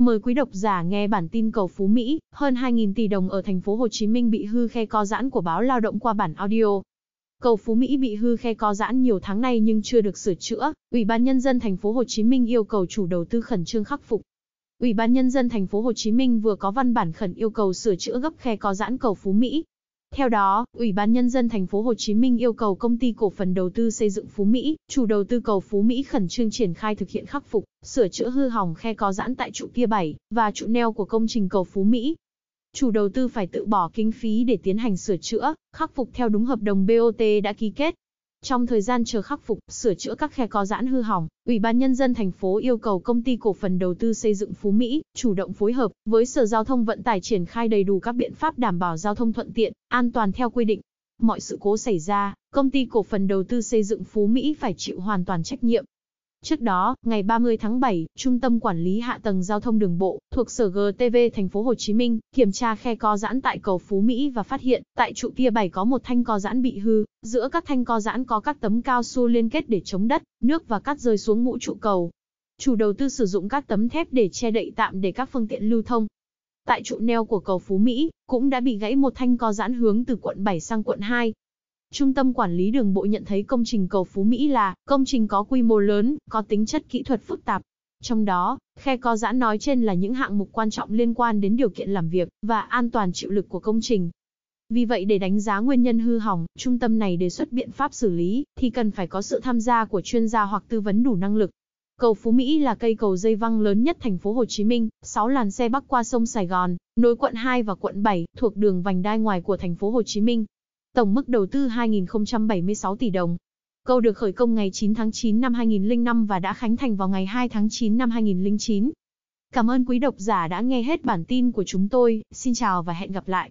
Mời quý độc giả nghe bản tin cầu Phú Mỹ, hơn 2.000 tỷ đồng ở thành phố Hồ Chí Minh bị hư khe co giãn của báo Lao động qua bản audio. Cầu Phú Mỹ bị hư khe co giãn nhiều tháng nay nhưng chưa được sửa chữa, Ủy ban nhân dân thành phố Hồ Chí Minh yêu cầu chủ đầu tư khẩn trương khắc phục. Ủy ban nhân dân thành phố Hồ Chí Minh vừa có văn bản khẩn yêu cầu sửa chữa gấp khe co giãn cầu Phú Mỹ. Theo đó, Ủy ban nhân dân thành phố Hồ Chí Minh yêu cầu công ty cổ phần đầu tư xây dựng Phú Mỹ, chủ đầu tư cầu Phú Mỹ khẩn trương triển khai thực hiện khắc phục, sửa chữa hư hỏng khe có giãn tại trụ kia 7 và trụ neo của công trình cầu Phú Mỹ. Chủ đầu tư phải tự bỏ kinh phí để tiến hành sửa chữa, khắc phục theo đúng hợp đồng BOT đã ký kết. Trong thời gian chờ khắc phục, sửa chữa các khe có giãn hư hỏng, Ủy ban nhân dân thành phố yêu cầu công ty cổ phần đầu tư xây dựng Phú Mỹ chủ động phối hợp với Sở Giao thông Vận tải triển khai đầy đủ các biện pháp đảm bảo giao thông thuận tiện, an toàn theo quy định. Mọi sự cố xảy ra, công ty cổ phần đầu tư xây dựng Phú Mỹ phải chịu hoàn toàn trách nhiệm. Trước đó, ngày 30 tháng 7, Trung tâm Quản lý Hạ tầng Giao thông Đường bộ thuộc Sở GTV thành phố Hồ Chí Minh kiểm tra khe co giãn tại cầu Phú Mỹ và phát hiện, tại trụ tia 7 có một thanh co giãn bị hư, giữa các thanh co giãn có các tấm cao su liên kết để chống đất, nước và cát rơi xuống mũ trụ cầu. Chủ đầu tư sử dụng các tấm thép để che đậy tạm để các phương tiện lưu thông. Tại trụ neo của cầu Phú Mỹ, cũng đã bị gãy một thanh co giãn hướng từ quận 7 sang quận 2, Trung tâm Quản lý Đường bộ nhận thấy công trình cầu Phú Mỹ là công trình có quy mô lớn, có tính chất kỹ thuật phức tạp. Trong đó, khe co giãn nói trên là những hạng mục quan trọng liên quan đến điều kiện làm việc và an toàn chịu lực của công trình. Vì vậy để đánh giá nguyên nhân hư hỏng, trung tâm này đề xuất biện pháp xử lý thì cần phải có sự tham gia của chuyên gia hoặc tư vấn đủ năng lực. Cầu Phú Mỹ là cây cầu dây văng lớn nhất thành phố Hồ Chí Minh, 6 làn xe bắc qua sông Sài Gòn, nối quận 2 và quận 7, thuộc đường vành đai ngoài của thành phố Hồ Chí Minh. Tổng mức đầu tư 2.076 tỷ đồng. Cầu được khởi công ngày 9 tháng 9 năm 2005 và đã khánh thành vào ngày 2 tháng 9 năm 2009. Cảm ơn quý độc giả đã nghe hết bản tin của chúng tôi, xin chào và hẹn gặp lại.